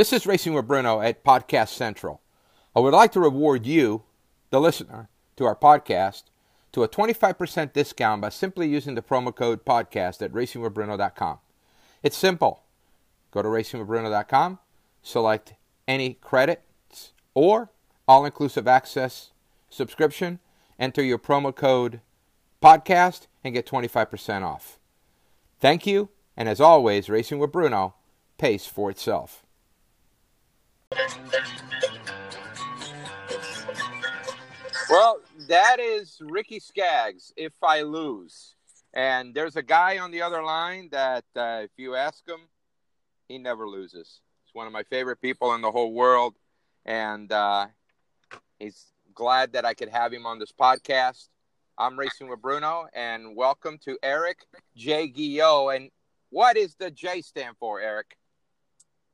This is Racing with Bruno at Podcast Central. I would like to reward you, the listener, to our podcast to a 25% discount by simply using the promo code podcast at racingwithbruno.com. It's simple. Go to racingwithbruno.com, select any credits or all inclusive access subscription, enter your promo code podcast, and get 25% off. Thank you, and as always, Racing with Bruno pays for itself. Well, that is Ricky Skaggs, If I Lose. And there's a guy on the other line that, uh, if you ask him, he never loses. He's one of my favorite people in the whole world. And uh, he's glad that I could have him on this podcast. I'm Racing with Bruno, and welcome to Eric J. Guillot. And what does the J stand for, Eric?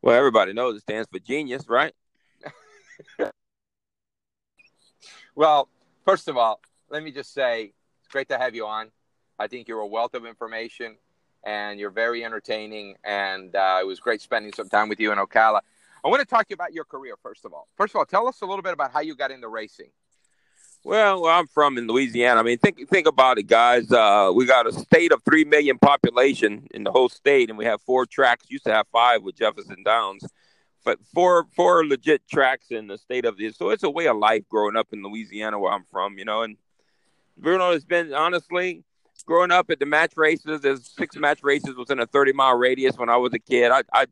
Well, everybody knows it stands for genius, right? well, first of all, let me just say it's great to have you on. I think you're a wealth of information and you're very entertaining. And uh, it was great spending some time with you in Ocala. I want to talk to you about your career, first of all. First of all, tell us a little bit about how you got into racing. Well, where I'm from in Louisiana. I mean, think think about it, guys. Uh, we got a state of three million population in the whole state, and we have four tracks. Used to have five with Jefferson Downs, but four four legit tracks in the state of this. So it's a way of life growing up in Louisiana, where I'm from. You know, and Bruno has been honestly growing up at the match races. There's six match races within a 30 mile radius when I was a kid. I I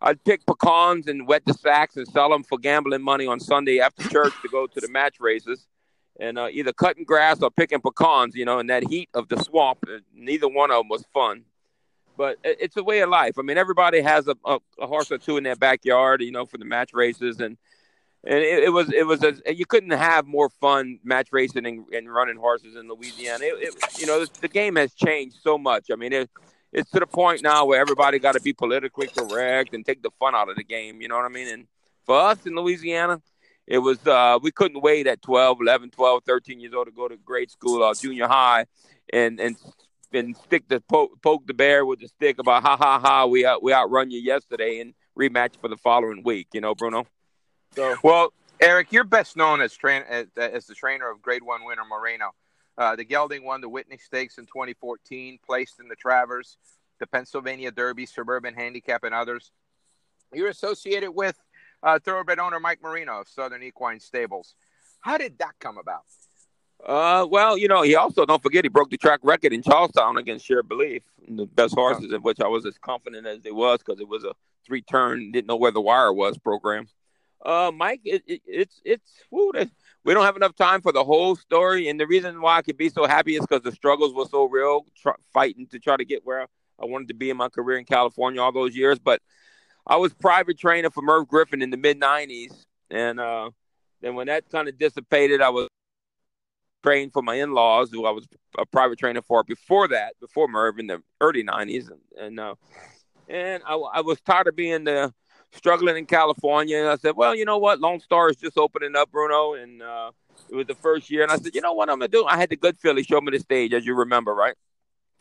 I'd pick pecans and wet the sacks and sell them for gambling money on Sunday after church to go to the match races and uh, either cutting grass or picking pecans, you know, in that heat of the swamp. Uh, neither one of them was fun, but it's a way of life. I mean, everybody has a, a, a horse or two in their backyard, you know, for the match races, and and it, it was it was a, you couldn't have more fun match racing and, and running horses in Louisiana. It, it, you know, the, game has changed so much. I mean, it, it's to the point now where everybody got to be politically correct and take the fun out of the game. You know what I mean? And for us in Louisiana it was uh, we couldn't wait at 12 11 12 13 years old to go to grade school or junior high and and and stick the poke, poke the bear with the stick about ha ha ha we out we outrun you yesterday and rematch for the following week you know bruno? So well eric you're best known as train as, as the trainer of grade one winner moreno. Uh, the gelding won the whitney stakes in 2014 placed in the travers the pennsylvania derby suburban handicap and others. You're associated with uh, thoroughbred owner Mike Moreno of Southern Equine Stables. How did that come about? Uh, well, you know, he also don't forget he broke the track record in Charles Town against Shared Belief, the best horses in which I was as confident as they was because it was a three turn, didn't know where the wire was program. Uh, Mike, it, it, it's it's woo, we don't have enough time for the whole story, and the reason why I could be so happy is because the struggles were so real, try, fighting to try to get where I wanted to be in my career in California all those years. But I was private trainer for Merv Griffin in the mid '90s, and uh, then when that kind of dissipated, I was trained for my in-laws, who I was a private trainer for before that, before Merv in the early '90s, and and, uh, and I, I, was tired of being the struggling in California. And I said, well, you know what, Lone Star is just opening up, Bruno, and uh, it was the first year, and I said, you know what, I'm gonna do. I had the good filly show me the stage, as you remember, right?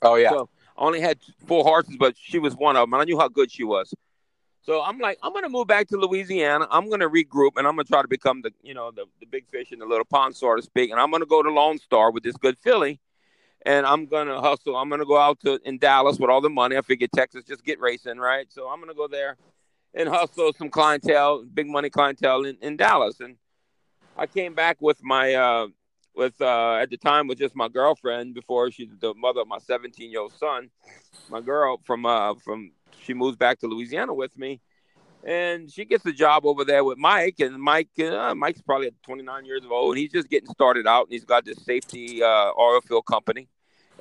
Oh yeah. So I only had four horses, but she was one of them, and I knew how good she was. So I'm like, I'm gonna move back to Louisiana. I'm gonna regroup, and I'm gonna try to become the, you know, the, the big fish in the little pond, so to speak. And I'm gonna go to Lone Star with this good filly, and I'm gonna hustle. I'm gonna go out to in Dallas with all the money. I figured Texas just get racing, right? So I'm gonna go there and hustle some clientele, big money clientele in, in Dallas. And I came back with my, uh, with uh, at the time with just my girlfriend before she's the mother of my 17 year old son. My girl from uh, from she moves back to Louisiana with me, and she gets a job over there with Mike. And Mike, uh, Mike's probably 29 years old, and he's just getting started out. And he's got this safety uh, oil field company,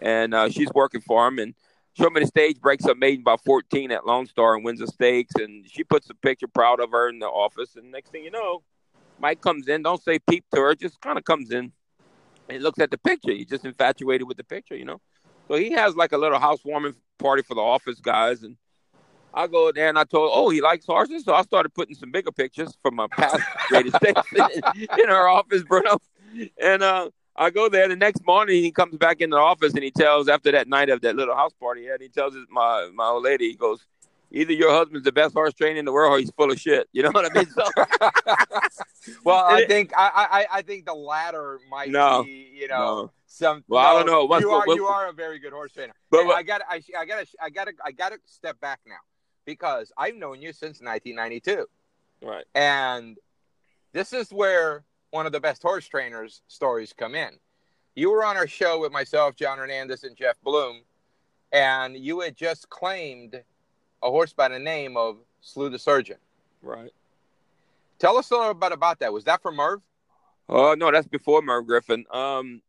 and uh, she's working for him. And show me the stage, breaks up maiden by 14 at Lone Star and wins the stakes. And she puts a picture proud of her in the office. And next thing you know, Mike comes in. Don't say peep to her, just kind of comes in and looks at the picture. He's just infatuated with the picture, you know. So he has like a little housewarming party for the office guys, and I go there and I told, oh, he likes horses. So I started putting some bigger pictures from my past greatest days in, our office, Bruno. And uh, I go there the next morning. He comes back in the office and he tells, after that night of that little house party, and he tells his, my my old lady, he goes, either your husband's the best horse trainer in the world or he's full of shit. You know what I mean? So, well, I think I, I I think the latter might No. be you know No. some. Well, I don't know. What's- you are you are a very good horse trainer. But Hey, I got I, I got I got I got to step back now because I've known you since 1992, right. and this is where one of the best horse trainers stories come in. You were on our show with myself, John Hernandez, and Jeff Bloom, and you had just claimed a horse by the name of Slew the Surgeon. Right. Tell us a little bit about that. Was that for Merv? Oh no, that's before Merv Griffin. Um,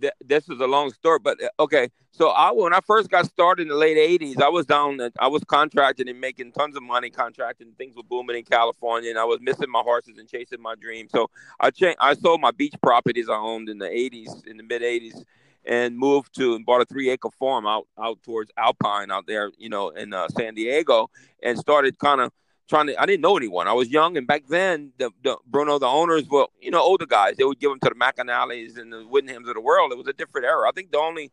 th- this is a long story, but uh, okay. So I when I first got started in the late '80s, I was down. I was contracting and making tons of money, contracting. Things were booming in California, and I was missing my horses and chasing my dream. So I changed. I sold my beach properties I owned in the '80s, in the mid '80s, and moved to and bought a three acre farm out out towards Alpine out there, you know, in uh, San Diego, and started kind of trying to. I didn't know anyone. I was young, and back then, the, the Bruno, the owners were you know older guys. They would give them to the McAnallys and the Whittinghams of the world. It was a different era. I think the only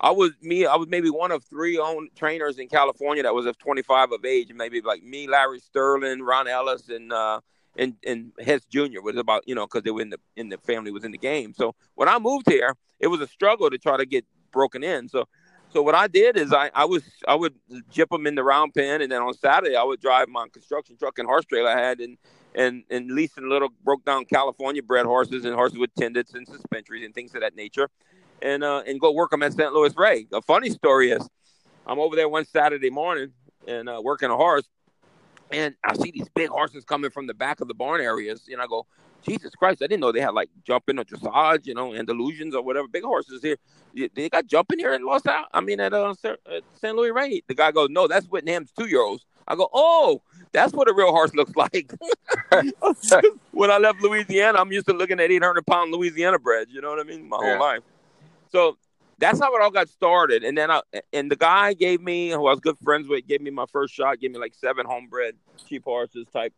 I was me. I was maybe one of three own trainers in California that was of 25 of age. Maybe like me, Larry Sterling, Ron Ellis, and uh, and and Hess Jr. was about you know because they were in the in the family was in the game. So when I moved here, it was a struggle to try to get broken in. So so what I did is I, I was I would jip them in the round pen, and then on Saturday I would drive my construction truck and horse trailer I had and and and leasing little broke down California bred horses and horses with tendons and suspensories and things of that nature, and uh, and go work them at San Luis Rey. A funny story is, I'm over there one Saturday morning and uh, working a horse, and I see these big horses coming from the back of the barn areas, and I go, Jesus Christ, I didn't know they had like jumping or dressage, you know, and delusions or whatever. Big horses here. They got jumping here in Los Al. I mean, at, uh, at San Luis Rey. The guy goes, No, that's Whittingham's two year olds. I go, Oh, that's what a real horse looks like. when I left Louisiana, I'm used to looking at 800 pound Louisiana breds. You know what I mean? My Yeah. whole life. So that's how it all got started. And then I, and the guy gave me, who I was good friends with, gave me my first shot, gave me like seven homebred cheap horses type.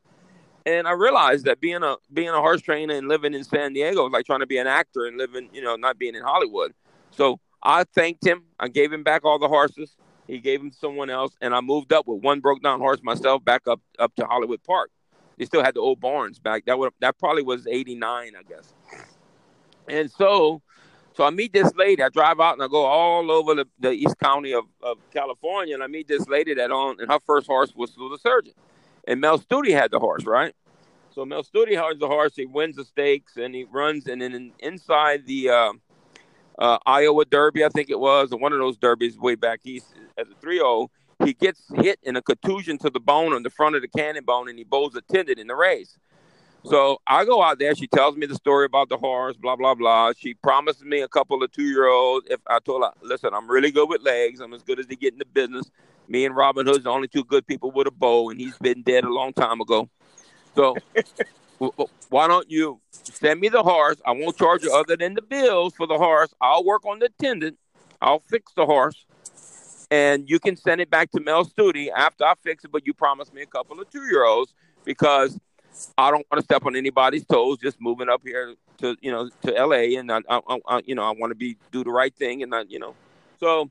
And I realized that being a being a horse trainer and living in San Diego was like trying to be an actor and living, you know, not being in Hollywood. So I thanked him. I gave him back all the horses. He gave them to someone else, and I moved up with one broke down horse myself back up up to Hollywood Park. They still had the old barns back. That would that probably was eighty nine, I guess. And so, so I meet this lady. I drive out and I go all over the, the East County of, of California, and I meet this lady that on and her first horse was Slew the Surgeon, and Mel Stute had the horse, right? So Mel Stute has the horse. He wins the stakes and he runs, and then inside the uh, uh, Iowa Derby, I think it was, one of those derbies way back east as a 3 0, he gets hit in a contusion to the bone on the front of the cannon bone and he bows a tendon in the race. So I go out there. She tells me the story about the horse, blah, blah, blah. She promised me a couple of two year olds. If I told her, listen, I'm really good with legs, I'm as good as they get in the business. Me and Robin Hood's the only two good people with a bow, and he's been dead a long time ago. So why don't you send me the horse? I won't charge you other than the bills for the horse. I'll work on the tendon. I'll fix the horse. And you can send it back to Mel Stute after I fix it, but you promise me a couple of two year olds because I don't want to step on anybody's toes. Just moving up here to you know to L.A. and I, I, I you know I want to be do the right thing and not you know. So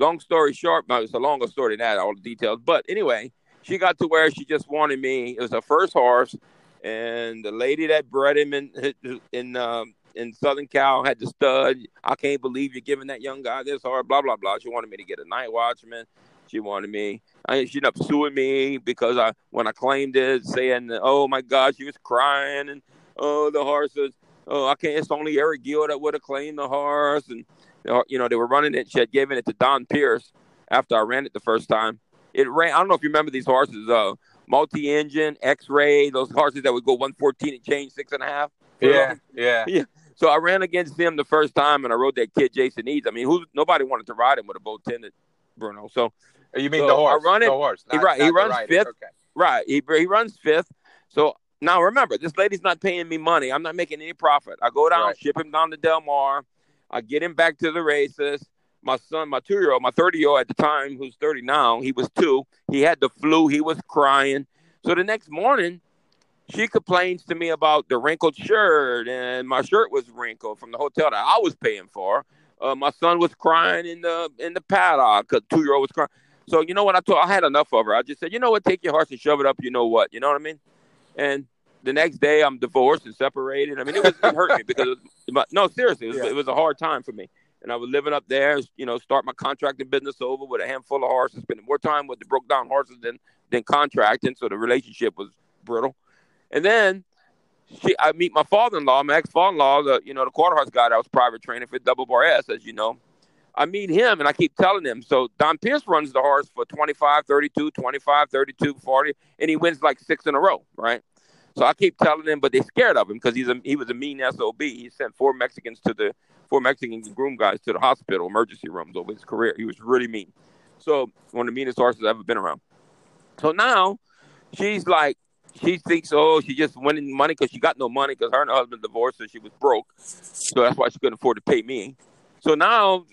long story short, no, it's a longer story than that, all the details. But anyway, she got to where she just wanted me. It was her first horse, and the lady that bred him in in um, in Southern Cal had the stud. I can't believe you're giving that young guy this horse. Blah blah blah. She wanted me to get a night watchman. She wanted me. I, she ended up suing me because I when I claimed it, saying, "Oh my God, she was crying and oh the horses. Oh, I can't. It's only Eric Gill that would have claimed the horse." And you know they were running it. She had given it to Don Pierce after I ran it the first time. It ran. I don't know if you remember these horses. Uh, multi-engine, X-ray, those horses that would go 114 and change six and a half. Yeah, yeah. yeah. So I ran against him the first time, and I rode that kid Jason Eads. I mean, who nobody wanted to ride him with a bow tended, Bruno. So You mean So, the horse? I run it- The horse. he not- he not the runs fifth. Okay. right, he he runs fifth. So now remember, this lady's not paying me money. I'm not making any profit. I go down, Right. ship him down to Del Mar. I get him back to the races. My son, my two year old, my 30 year old at the time, who's 30 now, he was two. He had the flu. He was crying. So the next morning, she complains to me about the wrinkled shirt, and my shirt was wrinkled from the hotel that I was paying for. Uh, my son was crying in the in the paddock. A two year old was crying. So you know what I told? I had enough of her. I just said, you know what, take your horse and shove it up. You know what? You know what I mean? And the next day, I'm divorced and separated. I mean, it was it hurt me because it was, no, seriously, it was, yeah. it was a hard time for me. And I was living up there, you know, start my contracting business over with a handful of horses, spending more time with the broke down horses than than contracting. So the relationship was brittle. And then she, I meet my father-in-law, my ex-father-in-law, the you know the quarter horse guy that was private training for Double Bar S, as you know. I meet him and I keep telling him. So Don Pierce runs the horse for 25, 32, 25, 32, 40, and he wins like six in a row, right? So I keep telling him, but they're scared of him because he's a he was a mean SOB. He sent four Mexicans to the four Mexican groom guys to the hospital emergency rooms over his career. He was really mean. So one of the meanest horses I've ever been around. So now she's like, she thinks, oh, she just winning money because she got no money because her and her husband divorced and she was broke. So that's why she couldn't afford to pay me. So now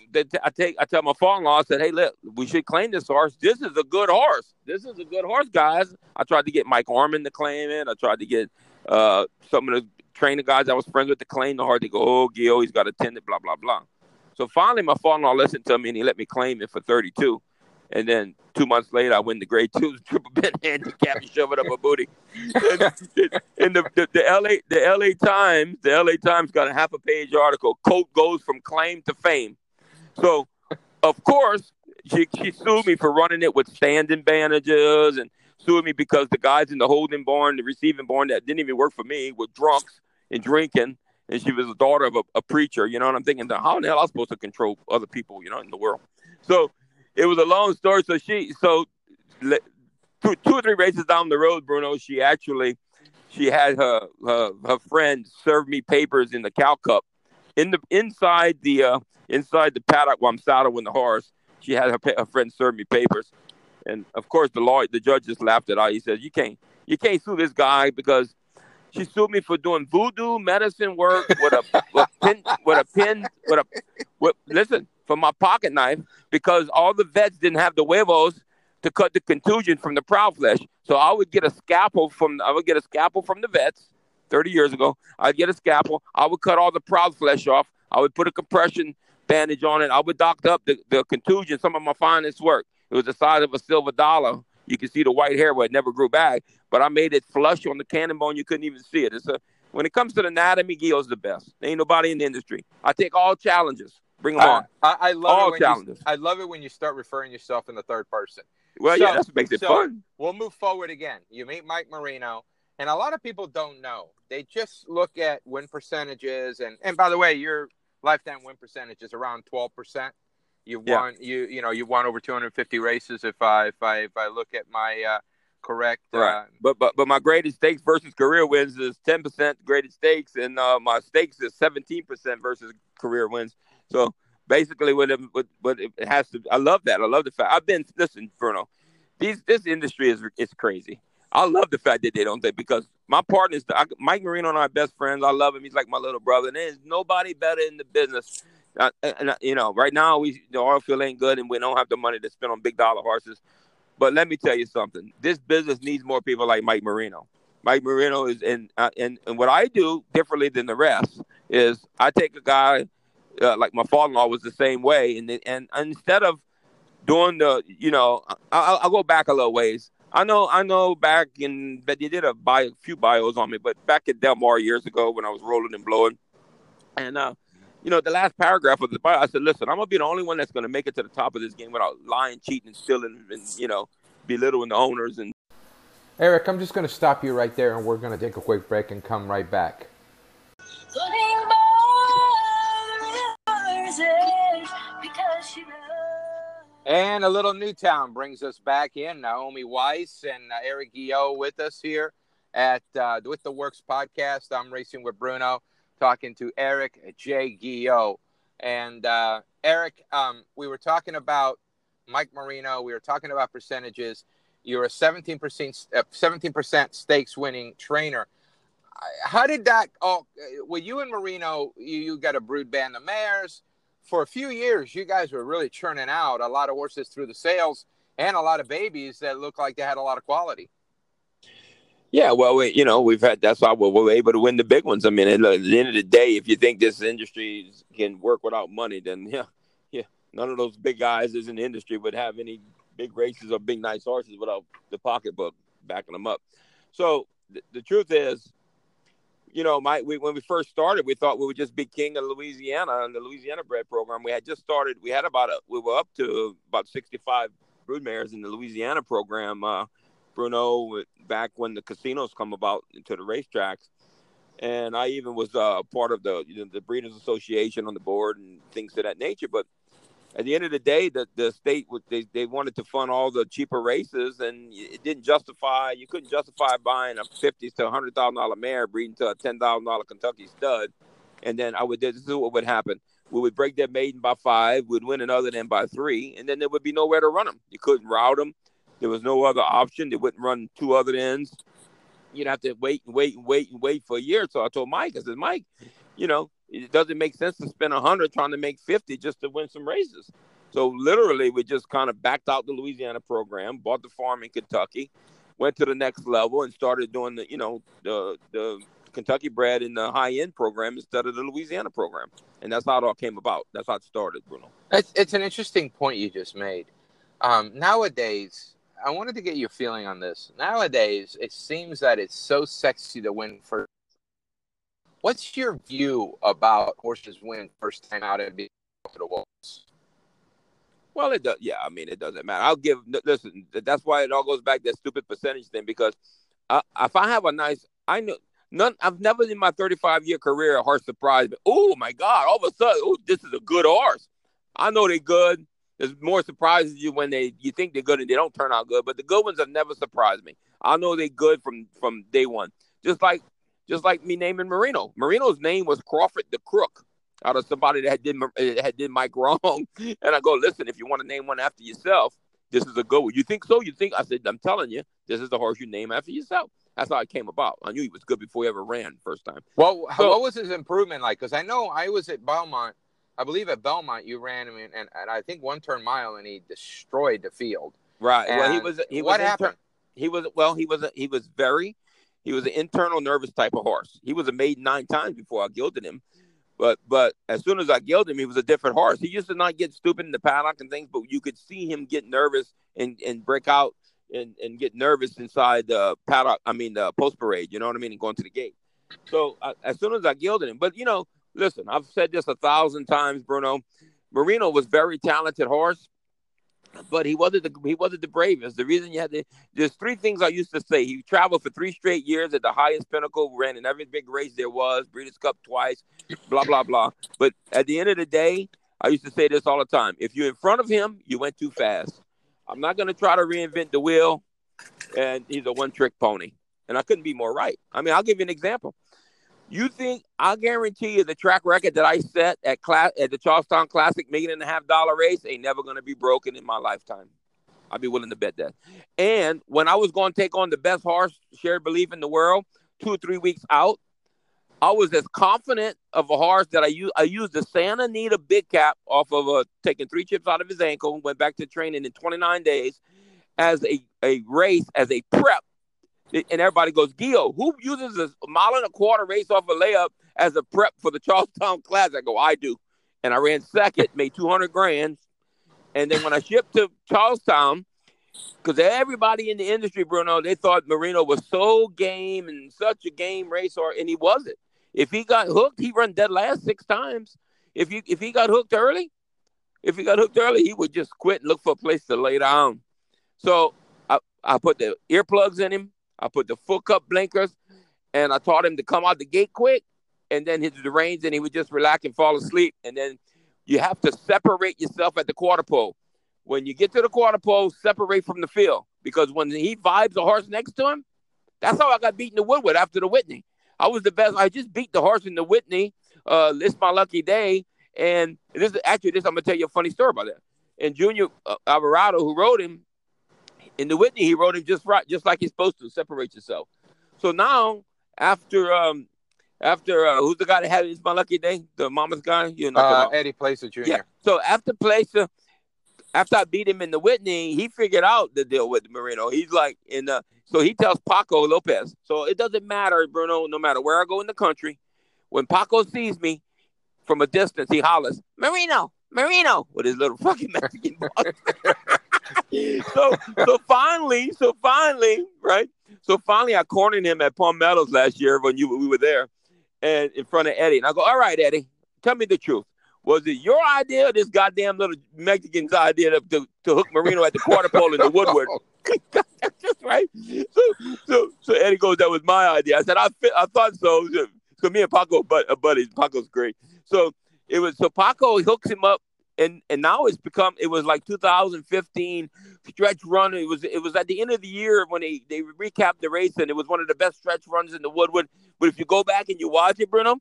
I take, I tell my father-in-law, I said, "Hey, look, we should claim this horse. This is a good horse. This is a good horse, guys." I tried to get Mike Orman to claim it. I tried to get uh, some of the training guys I was friends with to claim the horse. They go, "Oh, Gil, he's got a tendon, blah blah blah." So finally, my father-in-law listened to me and he let me claim it for thirty-two. And then two months later, I win the grade two Triple Bend handicap and shove it up a booty. and, and the, the, the, LA the LA Times the LA Times got a half a page article. Colt goes from claim to fame. So, of course, she she sued me for running it with standing bandages and sued me because the guys in the holding barn, the receiving barn that didn't even work for me, were drunks and drinking. And she was the daughter of a, a preacher, you know. what I'm thinking, how in the hell am I supposed to control other people, you know, in the world? So it was a long story. So she, so two, two or three races down the road, Bruno, she actually, she had her, her, her friend serve me papers in the cow cup in the inside the uh, inside the paddock while I'm saddling the horse. She had her, her friend serve me papers, and of course the law, the judge just laughed at her. He says, "You can't, you can't sue this guy because." She sued me for doing voodoo medicine work with a, with a pin, with a pin, with a, with, listen, for my pocket knife because all the vets didn't have the huevos to cut the contusion from the proud flesh. So I would get a scalpel from I would get a scalpel from the vets 30 years ago. I'd get a scalpel. I would cut all the proud flesh off. I would put a compression bandage on it. I would doctor up the, the contusion, some of my finest work. It was the size of a silver dollar. You can see the white hair where it never grew back, but I made it flush on the cannon bone. You couldn't even see it. It's a when it comes to the anatomy, Gil's the best. There ain't nobody in the industry. I take all challenges. Bring them on. I, I love All it when challenges. You, I love it when you start referring yourself in the third person. Well, so, yeah, that's what makes it so fun. We'll move forward again. You meet Mike Moreno, and a lot of people don't know. They just look at win percentages, and and by the way, your lifetime win percentage is around twelve percent. You've yeah. won you you know you've won over 250 races. If I if I if I look at my uh, correct. Right. Uh, but but but my graded stakes versus career wins is ten percent graded stakes, and uh, my stakes is seventeen percent versus career wins. So basically, what it, what, what it has to, I love that. I love the fact I've been listen, Bruno. These this industry is it's crazy. I love the fact that they don't think because my partner partners, Mike Moreno, and I are best friends. I love him. He's like my little brother. And there's nobody better in the business. And, you know, right now we the oil field ain't good, and we don't have the money to spend on big dollar horses. But let me tell you something. This business needs more people like Mike Moreno. Mike Moreno is, and uh, and and what I do differently than the rest is I take a guy uh, like my father-in-law was the same way, and and, instead of doing the, you know, I, will go back a little ways. I know, I know. Back in, but you did a, bio, a few bios on me, but back at Del Mar years ago when I was rolling and blowing, and uh, you know, the last paragraph of the bio, I said, "Listen, I'm gonna be the only one that's gonna make it to the top of this game without lying, cheating, and stealing, and you know, belittling the owners." And Eric, I'm just gonna stop you right there, and we're gonna take a quick break and come right back. And a little Newtown brings us back in. Naomi Weiss and uh, Eric Guillot with us here at uh, With the Works podcast. I'm racing with Bruno, talking to Eric J. Guillot. And uh, Eric, um, we were talking about Mike Moreno. We were talking about percentages. You're a 17%, 17% uh, stakes winning trainer. How did that? Oh, well, you and Moreno, you, you got a brood band of mares for a few years, you guys were really churning out a lot of horses through the sales and a lot of babies that looked like they had a lot of quality. Yeah, well, we, you know, we've had that's why we're, we're, able to win the big ones. I mean, at the end of the day, if you think this industry can work without money, then yeah, yeah, none of those big guys is in the industry would have any big races or big nice horses without the pocketbook backing them up. So th- the truth is, you know, my we, when we first started, we thought we would just be king of Louisiana and the Louisiana bred program. We had just started. We had about a, we were up to about 65 broodmares in the Louisiana program. Uh, Bruno, back when the casinos come about into the racetracks, and I even was uh, part of the you know, the Breeders Association on the board and things of that nature. But at the end of the day, the, the state they, they wanted to fund all the cheaper races, and it didn't justify. You couldn't justify buying a fifty to hundred thousand dollar mare breeding to a ten thousand dollar Kentucky stud, and then I would. This is what would happen. We would break that maiden by five. We'd win another then by three, and then there would be nowhere to run them. You couldn't route them. There was no other option. They wouldn't run two other ends. You'd have to wait and wait and wait and wait for a year. So I told Mike, I said, Mike, you know, it doesn't make sense to spend a hundred trying to make fifty just to win some races. So literally, we just kind of backed out the Louisiana program, bought the farm in Kentucky, went to the next level, and started doing the you know the the Kentucky bred in the high end program instead of the Louisiana program, and that's how it all came about. That's how it started, Bruno. It's, it's an interesting point you just made. Um, nowadays, I wanted to get your feeling on this. Nowadays, it seems that it's so sexy to win first. What's your view about horses winning first time out and being to the walls? Well, it does. Yeah, I mean, it doesn't matter. I'll give. Listen, that's why it all goes back to that stupid percentage thing. Because I, if I have a nice, I know none. I've never in my 35 year career a horse surprised me. Oh my God! All of a sudden, oh, this is a good horse. I know they're good. There's more surprises you when they you think they're good and they don't turn out good. But the good ones have never surprised me. I know they're good from from day one. Just like just like me naming Moreno. Moreno's name was Crawford the Crook out of somebody that had did eh, had did Mike wrong. And I go, listen, if you want to name one after yourself, this is a good one. You think so? You think? I said, I'm telling you, this is the horse you name after yourself. That's how it came about. I knew he was good before he ever ran first time. Well, so, what was his improvement like? Because I know I was at Belmont. I believe at Belmont you ran him in, and, and I think one turn mile and he destroyed the field. Right. And well, he was. He what was happened? He was well. He was. He was very. He was an internal nervous type of horse. He was a maiden nine times before I gilded him. But but as soon as I gilded him, he was a different horse. He used to not get stupid in the paddock and things, but you could see him get nervous and, and break out and, and get nervous inside the paddock. I mean the post parade. You know what I mean? And going to the gate. So uh, as soon as I gilded him, but you know, listen, I've said this a thousand times, Bruno. Moreno was very talented horse, but he wasn't the he wasn't the bravest. The reason you had to there's three things I used to say. He traveled for three straight years at the highest pinnacle, ran in every big race there was, Breeders' Cup twice, blah blah blah. But at the end of the day, I used to say this all the time. If you're in front of him, you went too fast. I'm not gonna try to reinvent the wheel, and he's a one-trick pony. And I couldn't be more right. I mean, I'll give you an example. You think I guarantee you the track record that I set at class at the Charles Town Classic million and a half dollar race ain't never gonna be broken in my lifetime. I'd be willing to bet that. And when I was to take on the best horse shared belief in the world, two or three weeks out, I was as confident of a horse that I used. I used the Santa Anita big cap off of a taking three chips out of his ankle, went back to training in 29 days as a, a race, as a prep and everybody goes, Gio, who uses a mile and a quarter race off a layup as a prep for the Charles Town class? I go, I do. And I ran second, made 200 grand. And then when I shipped to Charles Town, because everybody in the industry, Bruno, they thought Moreno was so game and such a game racer, and he wasn't. If he got hooked, he run dead last six times. If you if he got hooked early, if he got hooked early, he would just quit and look for a place to lay down. So I, I put the earplugs in him. I put the full cup blinkers, and I taught him to come out the gate quick, and then hit the reins, and he would just relax and fall asleep. And then you have to separate yourself at the quarter pole. When you get to the quarter pole, separate from the field because when he vibes the horse next to him, that's how I got beaten the Woodward after the Whitney. I was the best. I just beat the horse in the Whitney. Uh, Itsmyluckyday. And this is actually this. I'm gonna tell you a funny story about that. And Junior uh, Alvarado, who rode him, in the Whitney, he wrote him just right, just like he's supposed to. Separate yourself. So now, after um, after uh, who's the guy that had his my lucky day? The mama's guy, you know, uh, Eddie Plesa Jr. Yeah. So after Plesa, after I beat him in the Whitney, he figured out the deal with Moreno. He's like in the so he tells Paco Lopez. So it doesn't matter, Bruno, no matter where I go in the country, when Paco sees me from a distance, he hollers, Moreno, Moreno, with his little fucking Mexican voice. so so finally, so finally, right? So finally, I cornered him at Palm Meadows last year when you we were there, and in front of Eddie. And I go, "All right, Eddie, tell me the truth. Was it your idea or this goddamn little Mexican's idea to, to, to hook Moreno at the quarter pole in the Woodward?" Just right. So, so, so Eddie goes, "That was my idea." I said, "I, I thought so." So me and Paco, but uh, buddies, Paco's great. So it was so Paco hooks him up and and now it's become it was like 2015 stretch run. It was it was at the end of the year when they they recapped the race and it was one of the best stretch runs in the woodwood. But if you go back and you watch it bruno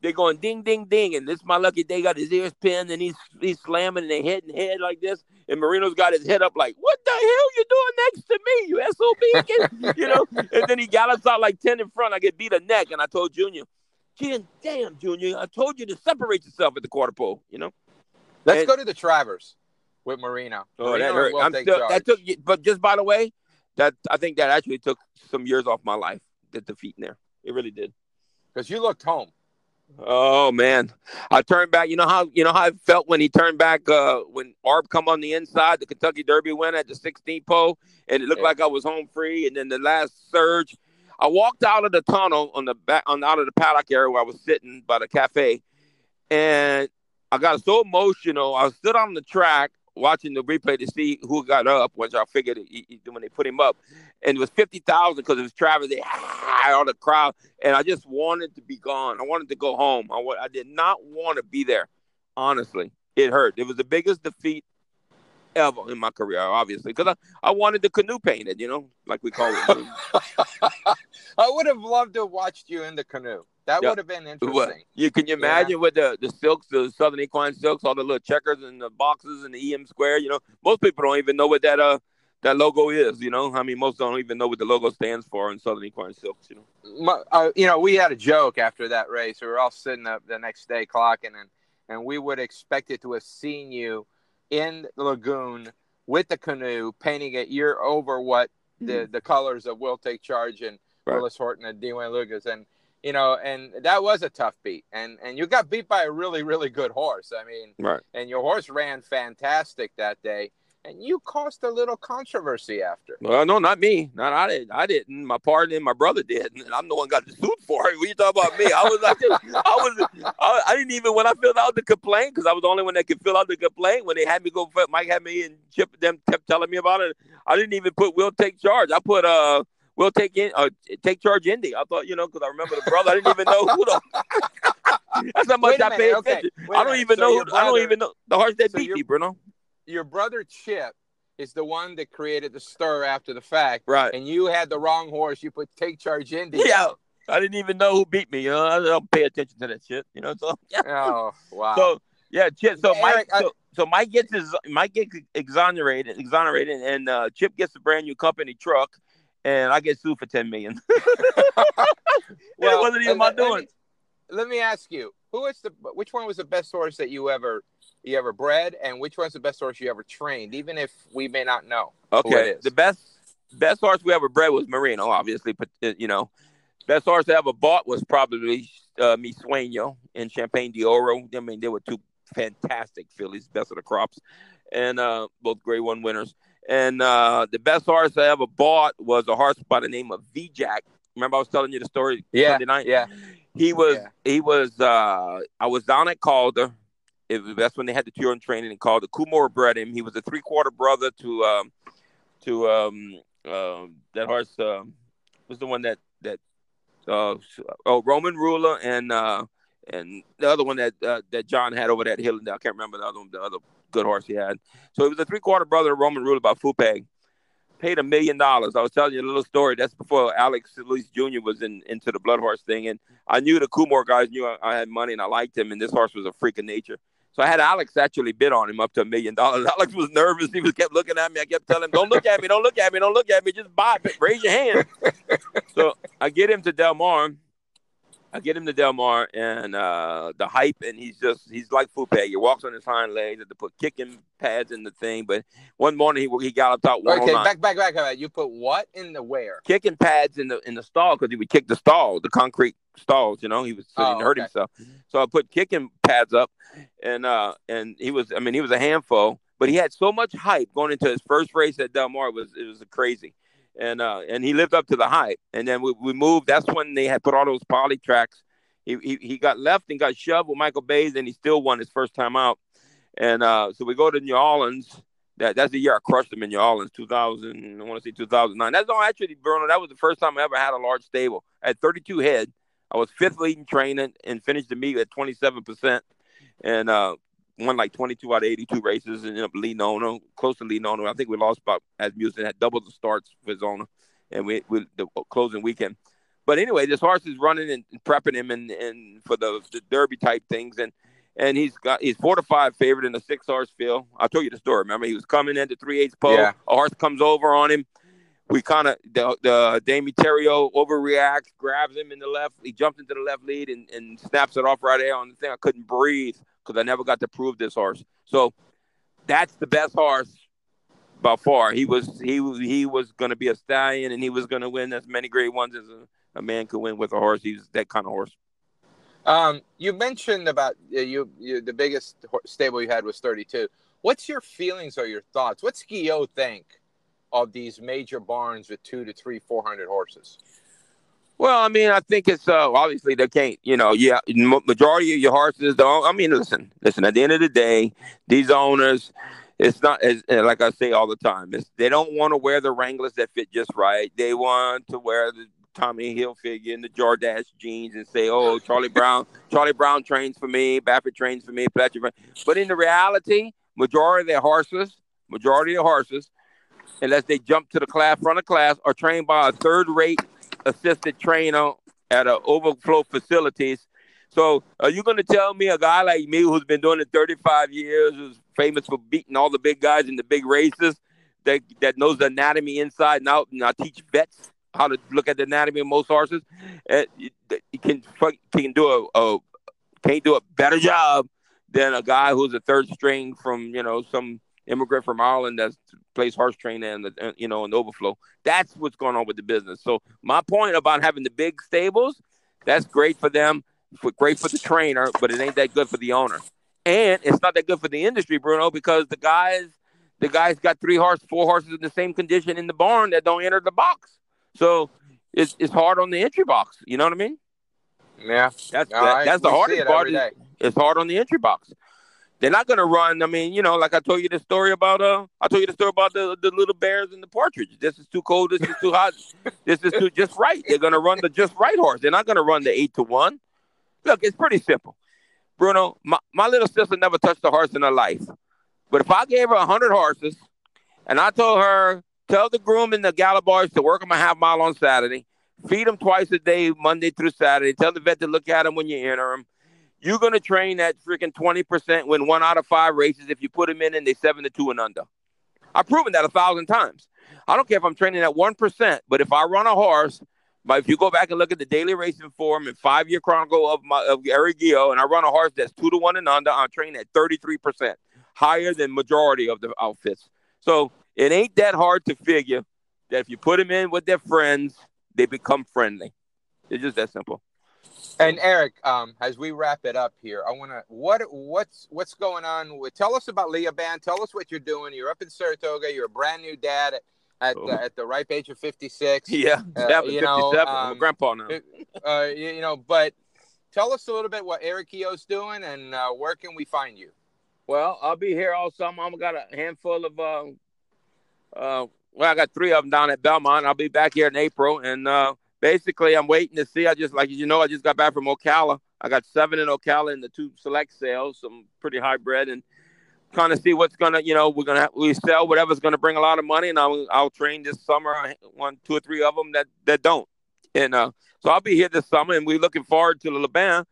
they're going ding ding ding and this my lucky day got his ears pinned and he's he's slamming and they head and head like this and moreno's got his head up like what the hell you doing next to me you sob you know? And then he gallops out like 10 in front. I get beat a neck and i told junior Jen, damn, Junior, I told you to separate yourself at the quarter pole, you know? Let's and, go to the Travers with Moreno. Oh, Moreno that hurt. I'm still, that took, but just by the way, that I think that actually took some years off my life. The defeat in there, it really did. Because you looked home. Oh man, I turned back. You know how you know how I felt when he turned back uh, when Orb come on the inside, the Kentucky Derby win at the 16th pole, and it looked yeah. like I was home free. And then the last surge, I walked out of the tunnel on the back on out of the paddock area where I was sitting by the cafe, and I got so emotional. I stood on the track watching the replay to see who got up, which I figured he, he, when they put him up, and it was fifty thousand because it was Travers. They all the crowd, and I just wanted to be gone. I wanted to go home. I, I did not want to be there. Honestly, it hurt. It was the biggest defeat ever in my career, obviously, because I, I wanted the canoe painted, you know, like we call it. I would have loved to have watched you in the canoe. That yeah. would have been interesting. Well, you can you imagine yeah. with the the silks, the Southern Equine silks, all the little checkers and the boxes and the EM square. You know, most people don't even know what that uh that logo is. You know, I mean, most don't even know what the logo stands for in Southern Equine silks. You know, My, uh, you know, we had a joke after that race. We were all sitting up the next day clocking, and and we would expect it to have seen you in the lagoon with the canoe, painting it. You're over what the mm-hmm. the colors of Will Take Charge and right. Willis Horton and D. Wayne Lukas and you know, and that was a tough beat. And and you got beat by a really really good horse. I mean, right. And your horse ran fantastic that day. And you caused a little controversy after. Well, no, not me. Not I didn't. I didn't. My partner and my brother did, and I'm the one got the suit for it. When you talk about me, I was like, I was, I, I, didn't even when I filled out the complaint because I was the only one that could fill out the complaint. When they had me go, Mike had me and Chip them kept telling me about it. I didn't even put will take charge. I put uh we'll take in uh, take charge Indy. I thought you know because I remember the brother. I didn't even know who the. That's how much I pay attention. I don't even so know. Brother, I don't even know the horse that so beat me, Bruno. Your brother Chip is the one that created the stir after the fact, right? And you had the wrong horse. You put take charge Indy. Yeah. I didn't even know who beat me. You know, I don't pay attention to that shit. You know, so yeah. Oh wow. So yeah, Chip. So Mike. I, so, so Mike gets his Mike gets exonerated, exonerated, and uh, Chip gets a brand new company truck, and I get sued for ten million. well, it wasn't even my doing. Let me, let me ask you, who is the which one was the best horse that you ever you ever bred, and which one's the best horse you ever trained, even if we may not know. Okay, the best best horse we ever bred was Moreno, obviously, but uh, you know, best horse I ever bought was probably uh, Mi Sueño in Champagne d'Oro. I mean, they were two fantastic fillies, best of the crops, and uh, both Grade One winners. And uh, the best horse I ever bought was a horse by the name of V-Jack. Remember I was telling you the story yeah, Sunday night? Yeah. He was yeah. he was uh I was down at Calder. It, that's when they had the tour and training and called the Coolmore bred him. He was a three quarter brother to um to um uh, that horse uh, was the one that that uh oh Roman Ruler and uh and the other one that uh, that John had over that hill. And I can't remember the other one, the other good horse he had. So he was a three quarter brother of Roman Ruler by Fupeg. Paid a million dollars. I was telling you a little story. That's before Alex Luis Jr. was in into the blood horse thing, and I knew the Coolmore guys knew I, I had money and I liked him, and this horse was a freak of nature. So I had Alex actually bid on him up to a million dollars. Alex was nervous. He was kept looking at me. I kept telling him, "Don't look at me. Don't look at me. Don't look at me. Just buy it. Raise your hand." so I get him to Del Mar I get him to Del Mar and uh, the hype, and he's just he's like Fupeg. He walks on his hind legs. Had to put kicking pads in the thing, but one morning he he galloped out. Okay, back back back. You put what in the where? Kicking pads in the in the stall because he would kick the stall, the concrete stalls. You know, he was so oh, he hurt okay. himself. So I put kicking pads up, and uh and he was I mean he was a handful. but he had so much hype going into his first race at Del Mar. It was it was crazy, and uh, and he lived up to the hype. And then we, we moved. That's when they had put all those poly tracks. He, he he got left and got shoved with Michael Baze, and he still won his first time out. And uh, so we go to New Orleans. That that's the year I crushed him in New Orleans, 2000. I want to say 2009. That's all actually, Bruno. That was the first time I ever had a large stable. I had 32 head. I was fifth leading training and finished the meet at 27 percent, and uh, won like 22 out of 82 races and ended up leading on close to leading on I think we lost about as Musin had double the starts for his Zona, and we, we the closing weekend. But anyway, this horse is running and prepping him and, and for the, the Derby type things, and and he's got he's four to five favorite in the six horse field. I told you the story. Remember, he was coming into three eighths pole. Yeah. A horse comes over on him. We kind of the the Jamie Theriot overreacts, grabs him in the left. He jumps into the left lead and, and snaps it off right there on the thing. I couldn't breathe because I never got to prove this horse. So that's the best horse by far. He was he he was going to be a stallion, and he was going to win as many great ones as a, a, man could win with a horse. He's that kind of horse. Um, you mentioned about you, you the biggest stable you had was 32. What's your feelings or your thoughts? What's Guillot think of these major barns with two to three, four hundred horses? Well, I mean, I think it's uh, obviously they can't, you know, yeah, majority of your horses don't. I mean, listen, listen. At the end of the day, these owners, it's not as like I say all the time. It's, they don't want to wear the Wranglers that fit just right. They want to wear the Tommy Hilfiger and the Jordache jeans and say, "Oh, Charlie Brown, Charlie Brown trains for me, Baffert trains for me, Pletcher." But in the reality, majority of their horses, majority of horses, unless they jump to the class front of class, are trained by a third-rate assistant trainer at a overflow facilities. So are you going to tell me a guy like me who's been doing it 35 years, who's famous for beating all the big guys in the big races, that that knows the anatomy inside and out, and I teach vets how to look at the anatomy of most horses, uh, he can can do a, a can't do a better job than a guy who's a third string from you know some immigrant from Ireland that plays horse Trainer, and the, uh, you know, and overflow. That's what's going on with the business. So my point about having the big stables, that's great for them, for, great for the trainer, but it ain't that good for the owner. And it's not that good for the industry, Bruno, because the guys, the guys got three horses, four horses in the same condition in the barn that don't enter the box. So it's it's hard on the entry box. You know what I mean? Yeah, that's that, that's the hardest part. It's hard on the entry box. They're not to run. I mean, you know, like I told you the story about uh, I told you the story about the the little bears and the partridge. This is too cold. This is too hot. this is too just right. They're to run the just right horse. They're not to run the eight to one. Look, it's pretty simple. Bruno, my, my little sister never touched a horse in her life. But if I gave her a hundred horses, and I told her, tell the groom and the gallop boys to work them a half mile on Saturday, feed them twice a day, Monday through Saturday, tell the vet to look at them when you enter them you're going to train that freaking 20% win one out of five races if you put them in and they seven to two and under. I've proven that a thousand times. I don't care if I'm training at 1%, but if I run a horse, if you go back and look at the daily racing form and five year chronicle of my of Eric Guillot, and I run a horse that's two to one and under, I'm training at 33%, higher than majority of the outfits. So it ain't that hard to figure that if you put them in with their friends, they become friendly. It's just that simple. And Eric, um, as we wrap it up here, I want to what what's what's going on with? Tell us about Laoban. Tell us what you're doing. You're up in Saratoga. You're a brand new dad at at, oh. at the ripe age of 56. Yeah, uh, you know, um, I'm a grandpa now. uh, you, you, know, but tell us a little bit what Eric Guillot's doing and uh, where can we find you? Well, I'll be here all summer. I've got a handful of uh, uh, well, I got three of them down at Belmont. I'll be back here in April and. Uh, basically, I'm waiting to see. I just like you know, I just got back from Ocala. I got seven in Ocala in the two select sales, some pretty high bred, and kind of see what's gonna, you know, we're gonna have, we sell whatever's gonna bring a lot of money, and I'll I'll train this summer I one, two or three of them that that don't, and uh, so I'll be here this summer, and we're looking forward to the Laoban.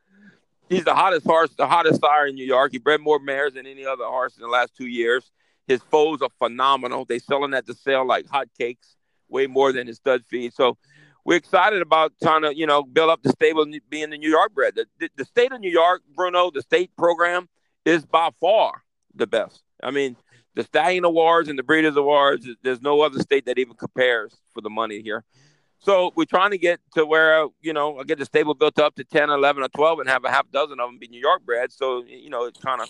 He's the hottest horse, the hottest sire in New York. He bred more mares than any other horse in the last two years. His foals are phenomenal. They selling at the sale like hotcakes, way more than his stud feed. So we're excited about trying to, you know, build up the stable being the New York bred. The, the, state of New York, Bruno, the state program is by far the best. I mean, the Stallion Awards and the Breeders' Awards, there's no other state that even compares for the money here. So we're trying to get to where, you know, I get the stable built up to 10, 11, or 12 and have a half dozen of them be New York bred. So, you know, it's kind of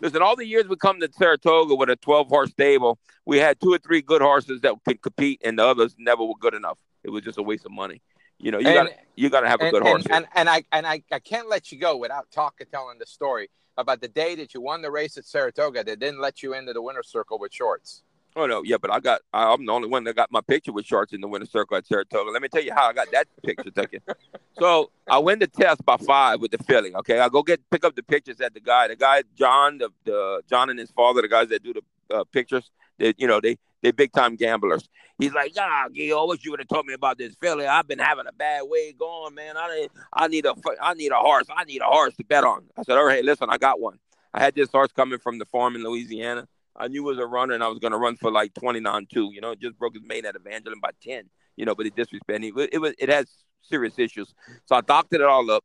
Listen, all the years we come to Saratoga with a 12 horse stable, we had two or three good horses that could compete, and the others never were good enough. It was just a waste of money. You know, you got you got to have a and, good horse. And, and, and, I and I, I can't let you go without talking, telling the story about the day that you won the race at Saratoga. They didn't let you into the winner's circle with shorts. Oh no, yeah, but I got I'm the only one that got my picture with shorts in the winner's circle at Saratoga. Let me tell you how I got that picture taken. so I win the test by five with the filly. Okay, I go get pick up the pictures at the guy. The guy John, the, the John and his father, the guys that do the uh, pictures. They you know they they big time gamblers. He's like, ah, Gil, I wish you would have told me about this Philly. I've been having a bad way going, man. I need, I need a, I need a horse. I need a horse to bet on. I said, all right, listen, I got one. I had this horse coming from the farm in Louisiana. I knew it was a runner, and I was going to run for like 29 2. You know, just broke his main at Evangeline by 10. You know, but it disrespected. It, it was, it has serious issues. So I doctored it all up.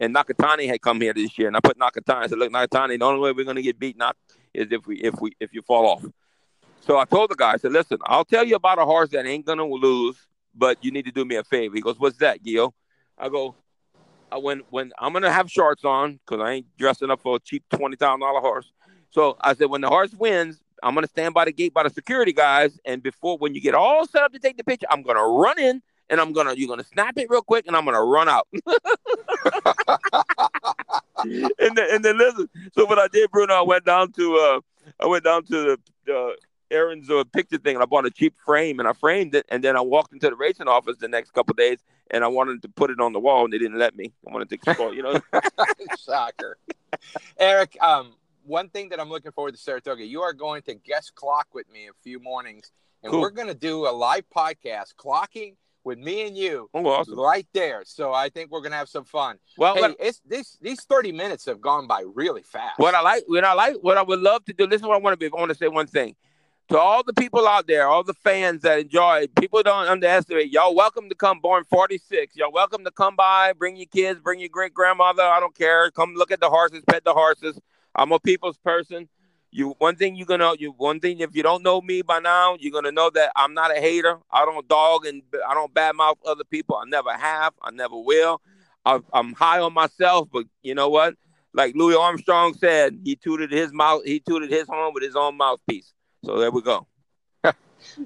And Nakatani had come here this year, and I put Nakatani. I said, "Look, Nakatani, the only way we're going to get beat not is if we if we if you fall off." So I told the guy, I said, listen, I'll tell you about a horse that ain't gonna lose, but you need to do me a favor. He goes, What's that, Gil? I go, I, when when I'm gonna have shorts on, because I ain't dressing up for a cheap twenty thousand dollar horse. So I said, when the horse wins, I'm gonna stand by the gate by the security guys, and before when you get all set up to take the picture, I'm gonna run in and I'm gonna you're gonna snap it real quick and I'm gonna run out. and then and then listen. So what I did, Bruno, I went down to uh I went down to the uh, Aaron's a picture thing, and I bought a cheap frame, and I framed it, and then I walked into the racing office the next couple days, and I wanted to put it on the wall, and they didn't let me. I wanted to explore, you know. Shocker, Eric. Um, one thing that I'm looking forward to Saratoga, you are going to guest clock with me a few mornings, and cool. we're going to do a live podcast clocking with me and you oh, awesome. right there. So I think we're gonna have some fun. Well, hey, what, it's this these thirty minutes have gone by really fast. What I like, what I like, what I would love to do. This is what I want to be. I want to say one thing to all the people out there, all the fans that enjoy, people don't underestimate. Y'all welcome to come born 46. Y'all welcome to come by, bring your kids, bring your great grandmother. I don't care. Come look at the horses, pet the horses. I'm a people's person. You one thing you're gonna you one thing if you don't know me by now, you're gonna know that I'm not a hater. I don't dog and I don't badmouth other people. I never have. I never will. I, I'm high on myself, but you know what? Like Louis Armstrong said, he tooted his mouth. He tooted his horn with his own mouthpiece. So there we go.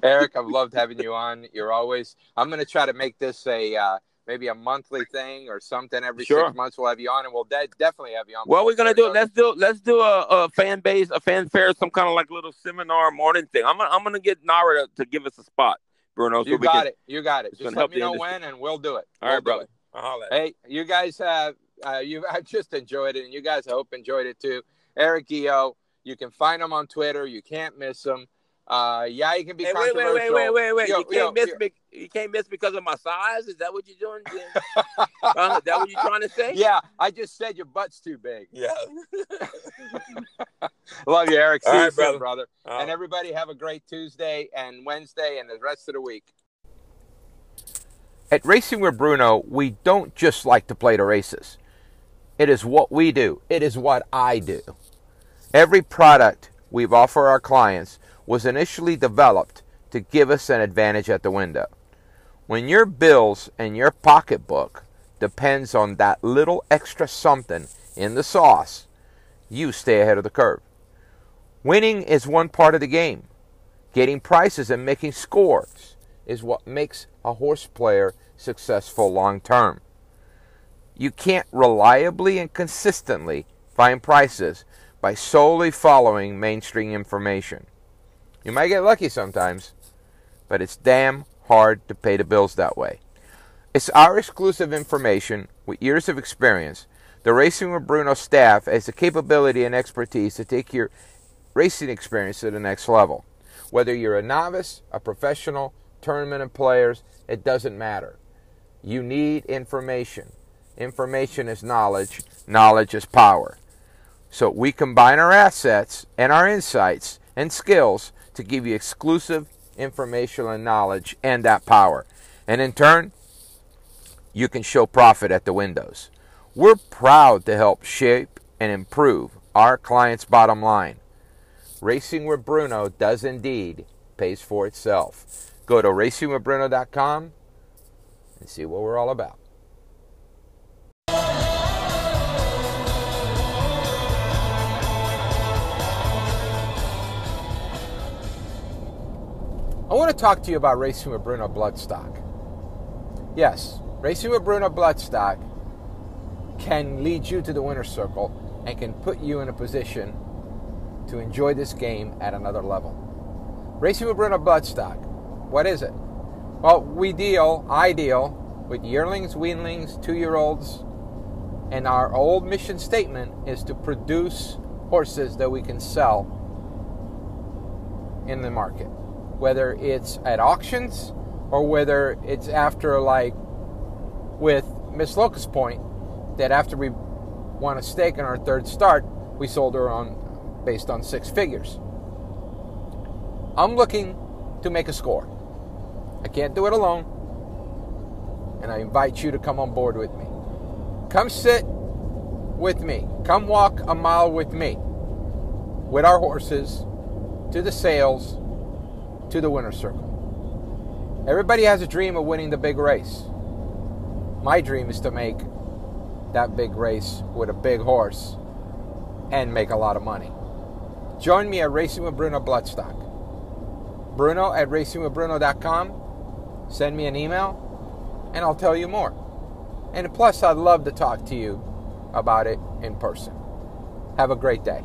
Eric, I've loved having you on. You're always. I'm going to try to make this a uh, maybe a monthly thing or something. Every sure. six months, we'll have you on, and we'll de- definitely have you on. Well, we're gonna do it. Let's do let's do a, a, fan base, a fan fair, some kind of like little seminar morning thing. I'm gonna, I'm gonna get NYRA to, to give us a spot, Bruno. So you got can, it. You got it. Just let me know when, and we'll do it. All we'll right, brother. Uh-huh, hey, you guys have uh, you. I just enjoyed it, and you guys I hope enjoyed it too. Eric Guillot. You can find him on Twitter. You can't miss him. Uh, yeah, you can be hey, wait, controversial. Wait, wait, wait, wait, wait. Yo, you can't yo, miss yo. me. You can't miss because of my size. Is that what you're doing? uh, is that what you're trying to say? Yeah, I just said your butt's too big. Yeah. Love you, Eric. See All you right, soon, brother. brother. And everybody have a great Tuesday and Wednesday and the rest of the week. At Racing with Bruno, we don't just like to play the races. It is what we do. It is what I do. Every product we've offered our clients was initially developed to give us an advantage at the window. When your bills and your pocketbook depends on that little extra something in the sauce, you stay ahead of the curve. Winning is one part of the game. Getting prices and making scores is what makes a horse player successful long term. You can't reliably and consistently find prices by solely following mainstream information. You might get lucky sometimes, but it's damn hard to pay the bills that way. It's our exclusive information with years of experience. The Racing with Bruno staff has the capability and expertise to take your racing experience to the next level. Whether you're a novice, a professional, tournament of players, it doesn't matter. You need information. Information is knowledge, knowledge is power. So we combine our assets and our insights and skills to give you exclusive information and knowledge and that power. And in turn, you can show profit at the windows. We're proud to help shape and improve our clients' bottom line. Racing with Bruno does indeed pays for itself. Go to racingwithbruno.com and see what we're all about. Talk to you about racing with Bruno Bloodstock. Yes, racing with Bruno Bloodstock can lead you to the winner's circle and can put you in a position to enjoy this game at another level. Racing with Bruno Bloodstock, what is it? Well, we deal, I deal with yearlings, weanlings, two year olds, and our old mission statement is to produce horses that we can sell in the market, whether it's at auctions or whether it's after, like with Miss Locust Point, that after we won a stake in our third start, we sold her on based on six figures. I'm looking to make a score. I can't do it alone, and I invite you to come on board with me. Come sit with me. Come walk a mile with me with our horses to the sales to the winner's circle. Everybody has a dream of winning the big race. My dream is to make that big race with a big horse and make a lot of money. Join me at Racing with Bruno Bloodstock. Bruno at racingwithbruno.com. Send me an email and I'll tell you more. And plus, I'd love to talk to you about it in person. Have a great day.